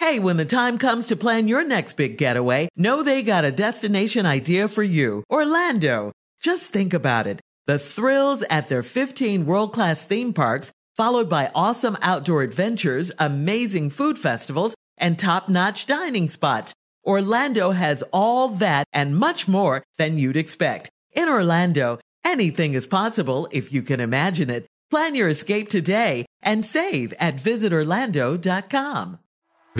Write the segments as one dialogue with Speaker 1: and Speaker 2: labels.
Speaker 1: Hey, when the time comes to plan your next big getaway, know they got a destination idea for you. Orlando. Just think about it. The thrills at their 15 world-class theme parks, followed by awesome outdoor adventures, amazing food festivals, and top-notch dining spots. Orlando has all that and much more than you'd expect. In Orlando, anything is possible if you can imagine it. Plan your escape today and save at visitorlando.com.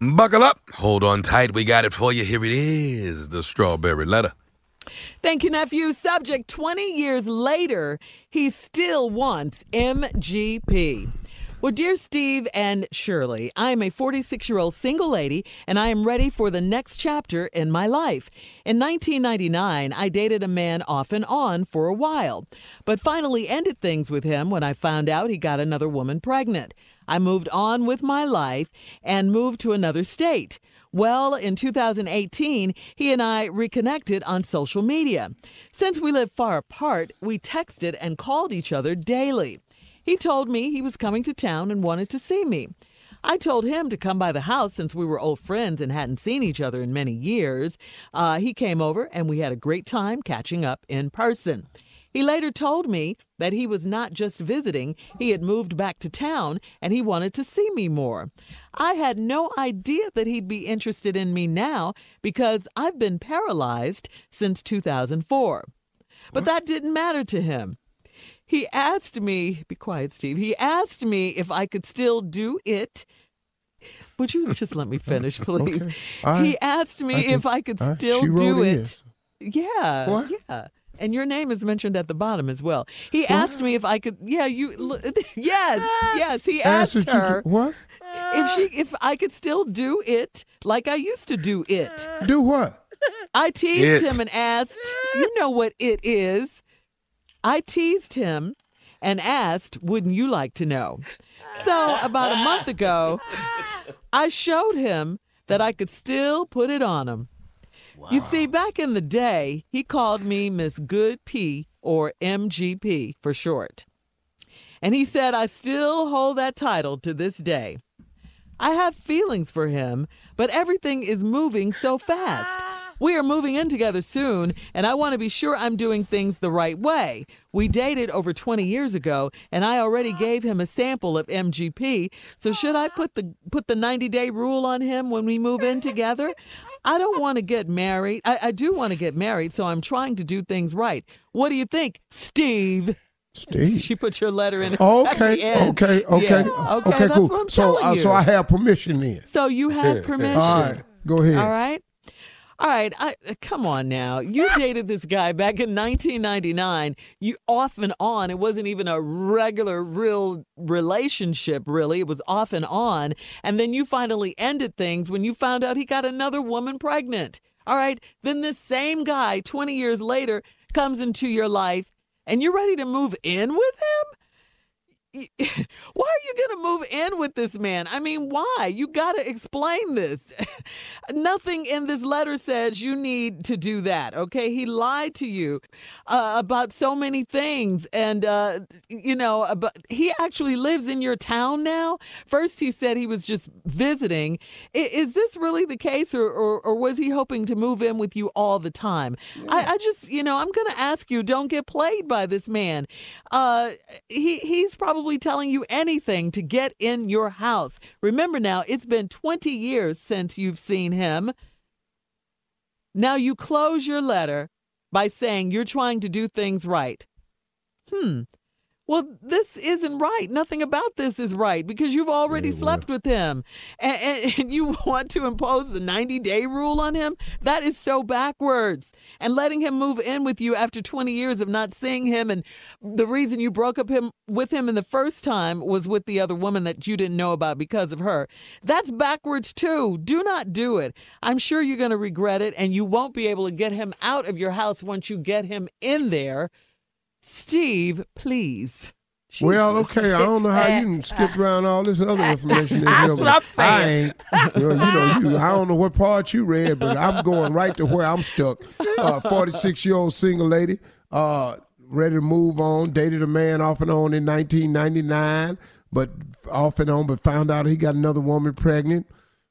Speaker 2: Buckle up. Hold on tight. We got it for you. Here it is the strawberry letter.
Speaker 1: Thank you, nephew. Subject 20 years later, he still wants MGP. Well, dear Steve and Shirley, I am a 46 year old single lady and I am ready for the next chapter in my life. In 1999, I dated a man off and on for a while, but finally ended things with him when I found out he got another woman pregnant. I moved on with my life and moved to another state. Well, in 2018, he and I reconnected on social media. Since we live far apart, we texted and called each other daily. He told me he was coming to town and wanted to see me. I told him to come by the house since we were old friends and hadn't seen each other in many years. Uh, he came over and we had a great time catching up in person. He later told me that he was not just visiting, he had moved back to town and he wanted to see me more. I had no idea that he'd be interested in me now because I've been paralyzed since 2004. But that didn't matter to him. He asked me, be quiet, Steve. He asked me if I could still do it. Would you just let me finish, please?
Speaker 3: Okay. I-
Speaker 1: he asked me
Speaker 3: I can-
Speaker 1: if I could
Speaker 3: I-
Speaker 1: still do it. Yeah.
Speaker 3: What?
Speaker 1: Yeah. And your name is mentioned at the bottom as well. He asked me if I could. Yeah, you. Yes, ah. yes. He
Speaker 3: Asked
Speaker 1: asked her
Speaker 3: could- what?
Speaker 1: if she ah. if I could still do it like I used to do it. Ah.
Speaker 3: Do what?
Speaker 1: I teased
Speaker 2: It.
Speaker 1: him and asked, "You know what it is?" I teased him and asked, "Wouldn't you like to know?" So about a month ago, I showed him that I could still put it on him. You see, back in the day, he called me Miss Good P or MGP for short. And he said I still hold that title to this day. I have feelings for him, but everything is moving so fast. We are moving in together soon, and I want to be sure I'm doing things the right way. We dated over 20 years ago, and I already gave him a sample of MGP. So should I put the put the 90-day rule on him when we move in together? I don't want to get married. I, I do want to get married, so I'm trying to do things right. What do you think, Steve?
Speaker 3: Steve.
Speaker 1: She put your letter in.
Speaker 3: Okay, okay, okay,
Speaker 1: Yeah, okay, that's
Speaker 3: cool. so, uh, so I have permission then.
Speaker 1: So you have permission.
Speaker 3: All right, go ahead.
Speaker 1: All right. All right. I, uh, come on now. You dated this guy back in 1999. You off and on. It wasn't even a regular, real relationship, really. It was off and on. And then you finally ended things when you found out he got another woman pregnant. All right. Then this same guy, 20 years later, comes into your life and you're ready to move in with him? why are you going to move in with this man? I mean, why? You got to explain this. Nothing in this letter says you need to do that, okay? He lied to you uh, about so many things. And, uh, you know, but he actually lives in your town now. First, he said he was just visiting. I- is this really the case, or, or, or was he hoping to move in with you all the time? I, I just, you know, I'm going to ask you don't get played by this man. Uh, he, he's probably telling you anything to get in your house. Remember now, it's been 20 years since you've seen him. Now you close your letter by saying you're trying to do things right. Hmm. Well, this isn't right. Nothing about this is right because you've already slept with him. And, and, and you want to impose the 90 day rule on him? That is so backwards. And letting him move in with you after 20 years of not seeing him. And the reason you broke up him with him in the first time was with the other woman that you didn't know about because of her. That's backwards too. Do not do it. I'm sure you're going to regret it and you won't be able to get him out of your house once you get him in there. Steve, please.
Speaker 3: Well, okay, I don't know how you can skip around all this other information in
Speaker 4: That's
Speaker 3: here,
Speaker 4: what
Speaker 3: but
Speaker 4: I'm
Speaker 3: I
Speaker 4: saying.
Speaker 3: ain't. You know, you know, you, I don't know what part you read, but I'm going right to where I'm stuck. Uh, 46 year old single lady, uh, ready to move on. Dated a man off and on in 1999, but off and on, but found out he got another woman pregnant.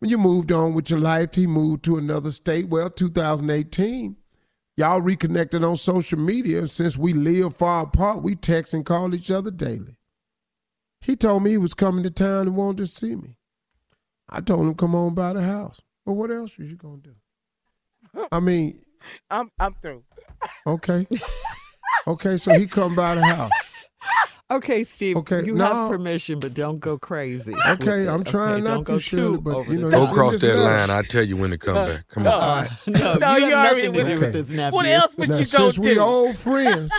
Speaker 3: When you moved on with your life, he moved to another state. Well, 2018. Y'all reconnected on social media. Since we live far apart, we text and call each other daily. He told me he was coming to town and wanted to see me. I told him come on by the house. Well, what else was you gonna do? I mean,
Speaker 4: I'm I'm through.
Speaker 3: okay, okay. So he come by the house.
Speaker 1: Okay, Steve.
Speaker 3: Okay,
Speaker 1: you
Speaker 3: no.
Speaker 1: have permission, but don't go crazy.
Speaker 3: Okay. I'm trying
Speaker 1: Okay,
Speaker 3: not to,
Speaker 1: go
Speaker 3: Shirley, but, you know,
Speaker 2: Go
Speaker 1: top.
Speaker 3: Yes,
Speaker 2: that
Speaker 3: yes.
Speaker 2: line. I'll tell you when to come back. Come on.
Speaker 1: Uh, no,
Speaker 4: No,
Speaker 1: you
Speaker 4: you
Speaker 1: have
Speaker 4: already
Speaker 1: nothing to do
Speaker 3: went-
Speaker 1: with this nephew.
Speaker 4: What else would
Speaker 3: Now,
Speaker 4: you go
Speaker 3: since we
Speaker 4: to?
Speaker 3: old friends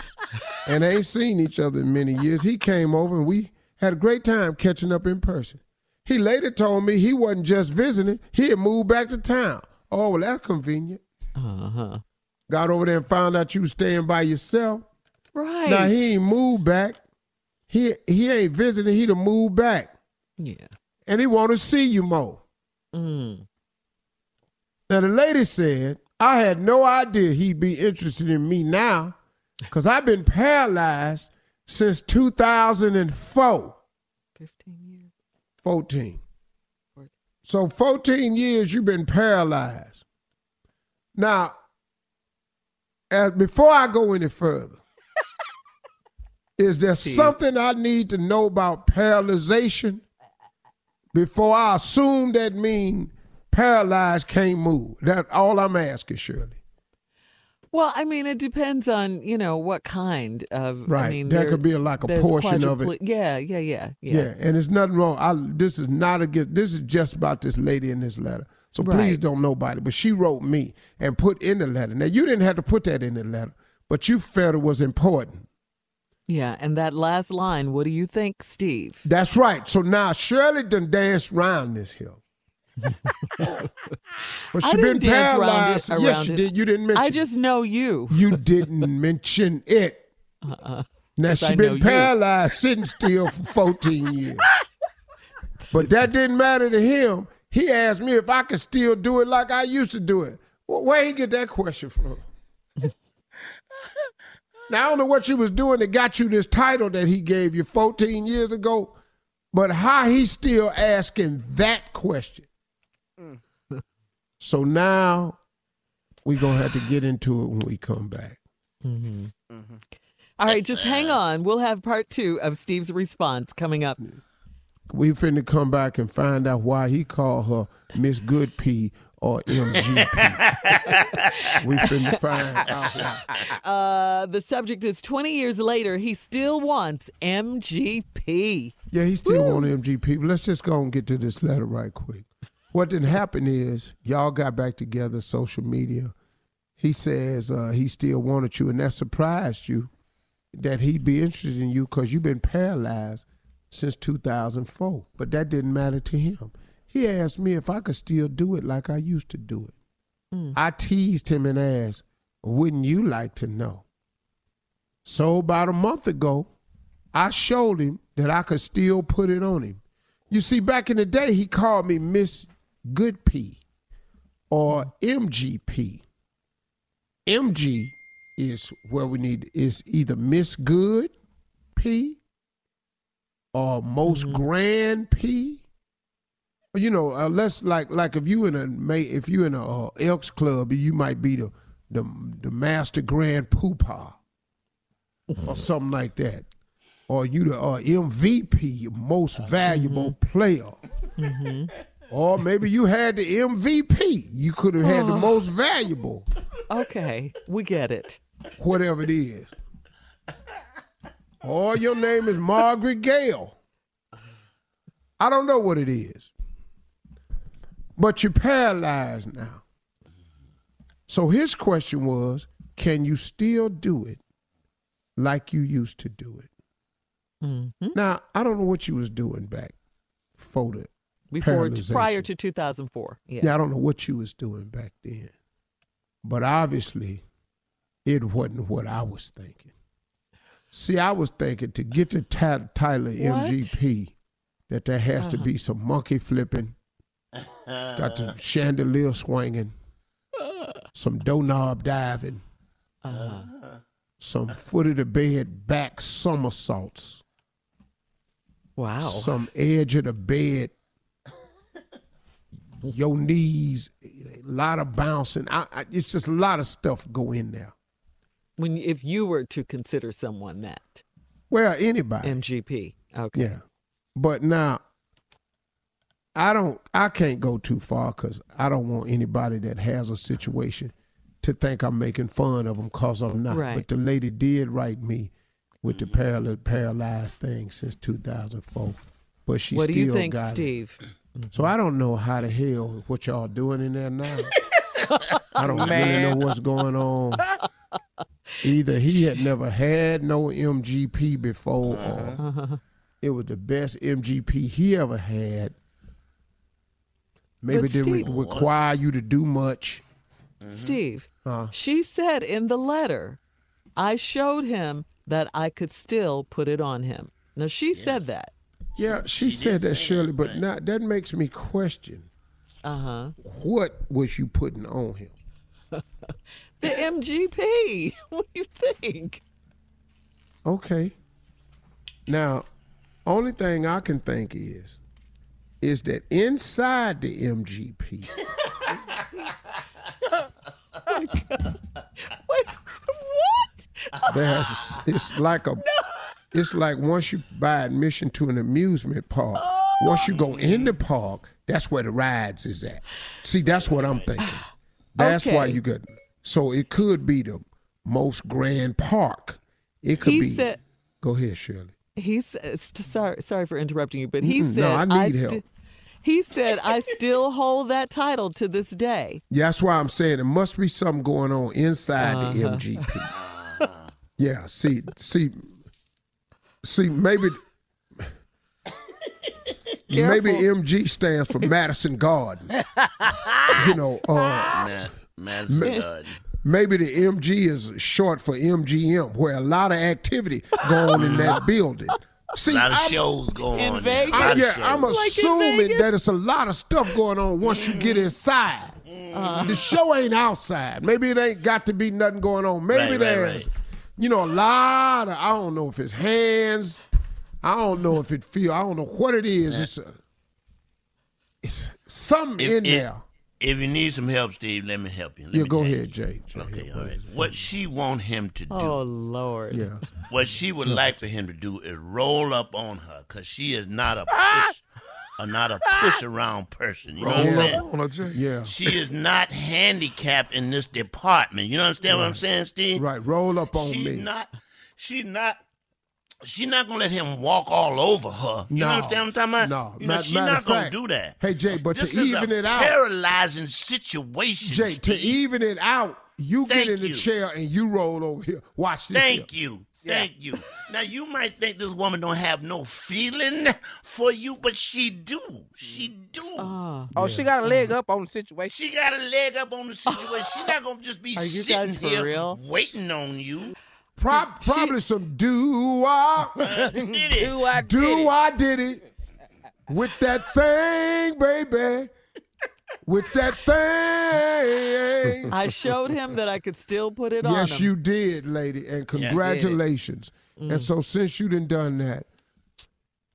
Speaker 3: and ain't seen each other in many years, he came over and we had a great time catching up in person. He later told me he wasn't just visiting; he had moved back to town. Oh, well, that's convenient.
Speaker 1: Uh-huh.
Speaker 3: Got over there and found out you was staying by yourself.
Speaker 1: Right.
Speaker 3: Now he ain't moved back. He he ain't visiting. He to move back,
Speaker 1: Yeah.
Speaker 3: and he want to see you more.
Speaker 1: Mm.
Speaker 3: Now the lady said, I had no idea he'd be interested in me now, cause I've been paralyzed since 2004.
Speaker 1: 15 years.
Speaker 3: 14. So 14 years you've been paralyzed. Now, as, before I go any further, is there something I need to know about paralyzation before I assume that mean paralyzed can't move? That's all I'm asking, Shirley.
Speaker 1: Well, I mean, it depends on you know what kind of.
Speaker 3: Right.
Speaker 1: I mean,
Speaker 3: There
Speaker 1: there-
Speaker 3: could be, like, a portion of it.
Speaker 1: Yeah, yeah, yeah, yeah.
Speaker 3: Yeah, and there's nothing wrong. I this is not against. This is just about this lady in this letter. So please don't nobody. But she wrote me and put in the letter. Now you didn't have to put that in the letter, but you felt it was important.
Speaker 1: Yeah, and that last line, what do you think, Steve?
Speaker 3: That's right. So now Shirley done danced around this hill. but she been
Speaker 1: around it-
Speaker 3: paralyzed. yes,
Speaker 1: around
Speaker 3: you did. You didn't mention.
Speaker 1: I just know you.
Speaker 3: you didn't mention it.
Speaker 1: Uh-uh.
Speaker 3: Now she been paralyzed, sitting still for 14 years. But that didn't matter to him. He asked me if I could still do it like I used to do it. Well, where he get that question from? Now I don't know what you was doing that got you this title that he gave you 14 years ago, but how he still asking that question. Mm. so now we're gonna have to get into it when we come back. Mm-hmm. Mm-hmm.
Speaker 1: All right, just hang on. We'll have part two of Steve's response coming up.
Speaker 3: We finna come back and find out why he called her Miss Good P or MGP? we finna find out.
Speaker 1: Uh, the subject is 20 years later, he still wants MGP.
Speaker 3: Yeah, he still want MGP. But let's just go and get to this letter right quick. What didn't happen is y'all got back together, social media. He says uh, he still wanted you, and that surprised you that he'd be interested in you because you've been paralyzed since 2004. But that didn't matter to him. He asked me if I could still do it like I used to do it. Hmm. I teased him and asked, Wouldn't you like to know? So about a month ago, I showed him that I could still put it on him. You see, back in the day, he called me Miss Good P or MGP. MG is where we need is either Miss Good P or most mm-hmm. grand P. You know, uh, let's like like if you in a if you in a uh, Elks club, you might be the the the master grand poopah or something like that, or you the uh, MVP, most valuable player. Or maybe you had the MVP. You could have had the most valuable,
Speaker 1: Okay, we get it.
Speaker 3: whatever it is. Or your name is Margaret Gale. I don't know what it is. But you're paralyzed now. So his question was can you still do it like you used to do it? Mm-hmm. Now, I don't know what you was doing back for the
Speaker 1: Before, prior to 2004. Yeah.
Speaker 3: Yeah, I don't know what you was doing back then. But obviously, it wasn't what I was thinking. See, I was thinking to get to Ty- Tyler MGP that there has to uh-huh. be some monkey flipping, got the chandelier swinging, some doorknob diving, uh-huh. some foot of the bed back somersaults,
Speaker 1: Wow.
Speaker 3: some edge of the bed, your knees, a lot of bouncing. I, I, it's just a lot of stuff go in there.
Speaker 1: when if you were to consider someone that
Speaker 3: Well, anybody.
Speaker 1: MGP. Okay.
Speaker 3: Yeah. But now, I don't, I can't go too far because I don't want anybody that has a situation to think I'm making fun of them because I'm not.
Speaker 1: Right.
Speaker 3: But the lady did write me with the paralyzed, paralyzed thing since 2004. But she
Speaker 1: what
Speaker 3: still
Speaker 1: do you think,
Speaker 3: got it.
Speaker 1: Steve?
Speaker 3: So I don't know how the hell what y'all doing in there now. I don't really know what's going on. Either he had never had no MGP before, or uh-huh. it was the best MGP he ever had. Maybe
Speaker 1: But
Speaker 3: it didn't re-
Speaker 1: Steve-
Speaker 3: require you to do much.
Speaker 1: Steve,
Speaker 3: Uh,
Speaker 1: she said in the letter, I showed him that I could still put it on him. Now, she said that.
Speaker 3: yeah, she, said that, Shirley, but now that makes me question
Speaker 1: Uh huh.
Speaker 3: what was you putting on him?
Speaker 1: The MGP. What do you think?
Speaker 3: Okay. Now, only thing I can think is, is that inside the MGP,
Speaker 1: Wait, what?
Speaker 3: there's it's like a, it's like once you buy admission to an amusement park, oh. once you go in the park, that's where the rides is at. See, that's what I'm thinking. That's why you got. So it could be the most grand park. It could
Speaker 1: He
Speaker 3: be.
Speaker 1: said-
Speaker 3: go ahead, Shirley.
Speaker 1: He said, sorry, sorry for interrupting you, but he
Speaker 3: Mm-mm,
Speaker 1: said,
Speaker 3: no, I need
Speaker 1: sti-
Speaker 3: help.
Speaker 1: He said, I still hold that title to this day.
Speaker 3: Yeah, that's why I'm saying there must be something going on inside
Speaker 1: Uh-huh.
Speaker 3: the MGP. yeah, see, see, see, maybe, maybe MG stands for Madison Garden. you know, uh,
Speaker 4: Ma- Madison Garden.
Speaker 3: maybe the MG is short for MGM, where a lot of activity going on in that building. See,
Speaker 4: A lot of
Speaker 3: I'm-
Speaker 4: shows going
Speaker 1: In
Speaker 4: on. there.
Speaker 1: Vegas?
Speaker 4: lot
Speaker 3: I,
Speaker 4: of
Speaker 3: yeah,
Speaker 4: shows.
Speaker 3: I'm
Speaker 1: Like
Speaker 3: assuming
Speaker 1: Vegas?
Speaker 3: that it's a lot of stuff going on once you get inside.
Speaker 1: Uh-huh.
Speaker 3: The show ain't outside. Maybe it ain't got to be nothing going on. Maybe
Speaker 4: Right, right,
Speaker 3: there's,
Speaker 4: right.
Speaker 3: you know, a lot of. I don't know if it's hands. I don't know if it feel. I don't know what it is. It's, a, it's something
Speaker 4: If-
Speaker 3: in
Speaker 4: if-
Speaker 3: there.
Speaker 4: If you need some help, Steve, let me help you. Let
Speaker 3: Yeah,
Speaker 4: me
Speaker 3: go
Speaker 4: tell you.
Speaker 3: ahead, Jay. Jay,
Speaker 4: Okay,
Speaker 3: go
Speaker 4: all What she want him to do,
Speaker 1: Oh, Lord.
Speaker 3: Yeah.
Speaker 4: what she would like for him to do is roll up on her, cause she is not a push, are not a push around person. You know
Speaker 2: Roll
Speaker 4: what I'm
Speaker 2: up on her, Jay.
Speaker 3: Yeah.
Speaker 4: She is not handicapped in this department. You understand what I'm saying, Steve?
Speaker 3: Right. Roll up on
Speaker 4: she's
Speaker 3: me.
Speaker 4: not. She's not. She's not gonna let him walk all over her. You
Speaker 3: No.
Speaker 4: understand what I'm talking about?
Speaker 3: No.
Speaker 4: You know,
Speaker 3: Ma-
Speaker 4: she's
Speaker 3: matter
Speaker 4: not
Speaker 3: of
Speaker 4: gonna
Speaker 3: fact-
Speaker 4: do that.
Speaker 3: Hey, Jay, but
Speaker 4: this
Speaker 3: to
Speaker 4: is
Speaker 3: even
Speaker 4: a
Speaker 3: it out-
Speaker 4: paralyzing situation.
Speaker 3: Jay, to even it out, you
Speaker 4: Thank
Speaker 3: get in the
Speaker 4: you.
Speaker 3: chair and you roll over here. Watch this.
Speaker 4: Thank
Speaker 3: here.
Speaker 4: you. Thank you. Now you might think this woman don't have no feeling for you, but she do. She do.
Speaker 1: Ah.
Speaker 5: Oh, she got a leg up on the situation.
Speaker 4: She got a leg up on the situation. She's not gonna just be sitting here
Speaker 1: real?
Speaker 4: waiting on you.
Speaker 3: Pro- probably some do I
Speaker 4: Did it?
Speaker 5: Do I
Speaker 3: do
Speaker 5: did it.
Speaker 3: I did it with that thing, baby. With that thing.
Speaker 1: I showed him that I could still put it on
Speaker 3: Yes, you did, lady, and congratulations.
Speaker 1: Mm.
Speaker 3: And so since you done done that,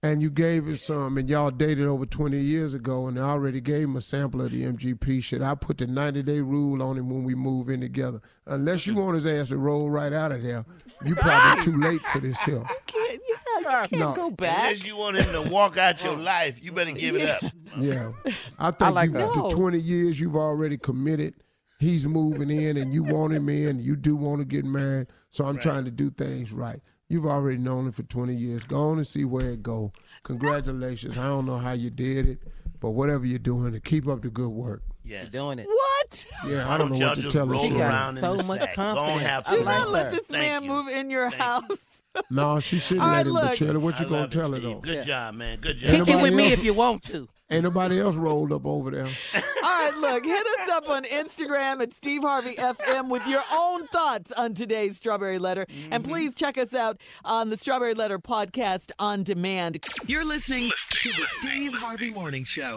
Speaker 3: and you gave it some, and y'all dated over 20 years ago, and I already gave him a sample of the MGP shit. I put the 90 day rule on him when we move in together. Unless you want his ass to roll right out of there, you probably too late for this here.
Speaker 1: can't, yeah, you can't
Speaker 3: No.
Speaker 1: go back.
Speaker 4: Unless you want him to walk out your life, you better give it up.
Speaker 3: Yeah, I think
Speaker 5: like
Speaker 3: you,
Speaker 5: her.
Speaker 3: the
Speaker 1: No.
Speaker 3: 20 years you've already committed. He's moving in, and you want him in. You do want to get married, so I'm trying to do things right. You've already known him for 20 years. Go on and see where it go. Congratulations. I don't know how you did it, but whatever you're doing, to keep up the good work.
Speaker 4: Yes.
Speaker 5: Doing it.
Speaker 1: What?
Speaker 3: Yeah, I don't
Speaker 4: don't
Speaker 3: know
Speaker 4: y'all
Speaker 3: what to
Speaker 4: just
Speaker 3: tell
Speaker 4: roll
Speaker 5: She
Speaker 3: her.
Speaker 5: got
Speaker 4: around in
Speaker 5: so
Speaker 4: the
Speaker 5: much
Speaker 4: sack? Go on,
Speaker 5: confidence.
Speaker 4: have
Speaker 5: I
Speaker 1: Do
Speaker 4: fun.
Speaker 5: like
Speaker 1: not let
Speaker 5: her.
Speaker 1: this
Speaker 4: Thank
Speaker 1: man
Speaker 4: you.
Speaker 1: move in your
Speaker 4: Thank you.
Speaker 1: house.
Speaker 3: No, she shouldn't
Speaker 1: All
Speaker 3: let
Speaker 1: right,
Speaker 3: him. But
Speaker 1: look.
Speaker 3: Shirley, what you
Speaker 4: I
Speaker 3: gonna
Speaker 4: love it,
Speaker 3: tell her
Speaker 4: Steve.
Speaker 3: though?
Speaker 4: Good
Speaker 5: Yeah.
Speaker 4: job, man. Good job.
Speaker 5: Kick
Speaker 4: job.
Speaker 5: it with
Speaker 3: Anybody
Speaker 5: me
Speaker 3: else?
Speaker 5: if you want to.
Speaker 3: Ain't nobody else rolled up over there.
Speaker 1: All right, look, hit us up on Instagram at Steve Harvey FM with your own thoughts on today's Strawberry Letter. And mm-hmm. please check us out on the Strawberry Letter podcast on demand.
Speaker 6: You're listening to the Steve Harvey Morning Show.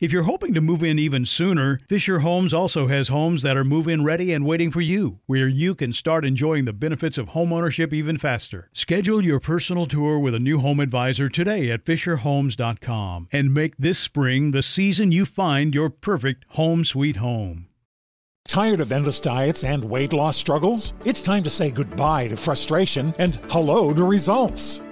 Speaker 7: If you're hoping to move in even sooner, Fisher Homes also has homes that are move in ready and waiting for you, where you can start enjoying the benefits of homeownership even faster. Schedule your personal tour with a new home advisor today at FisherHomes.com and make this spring the season you find your perfect home sweet home.
Speaker 8: Tired of endless diets and weight loss struggles? It's time to say goodbye to frustration and hello to results.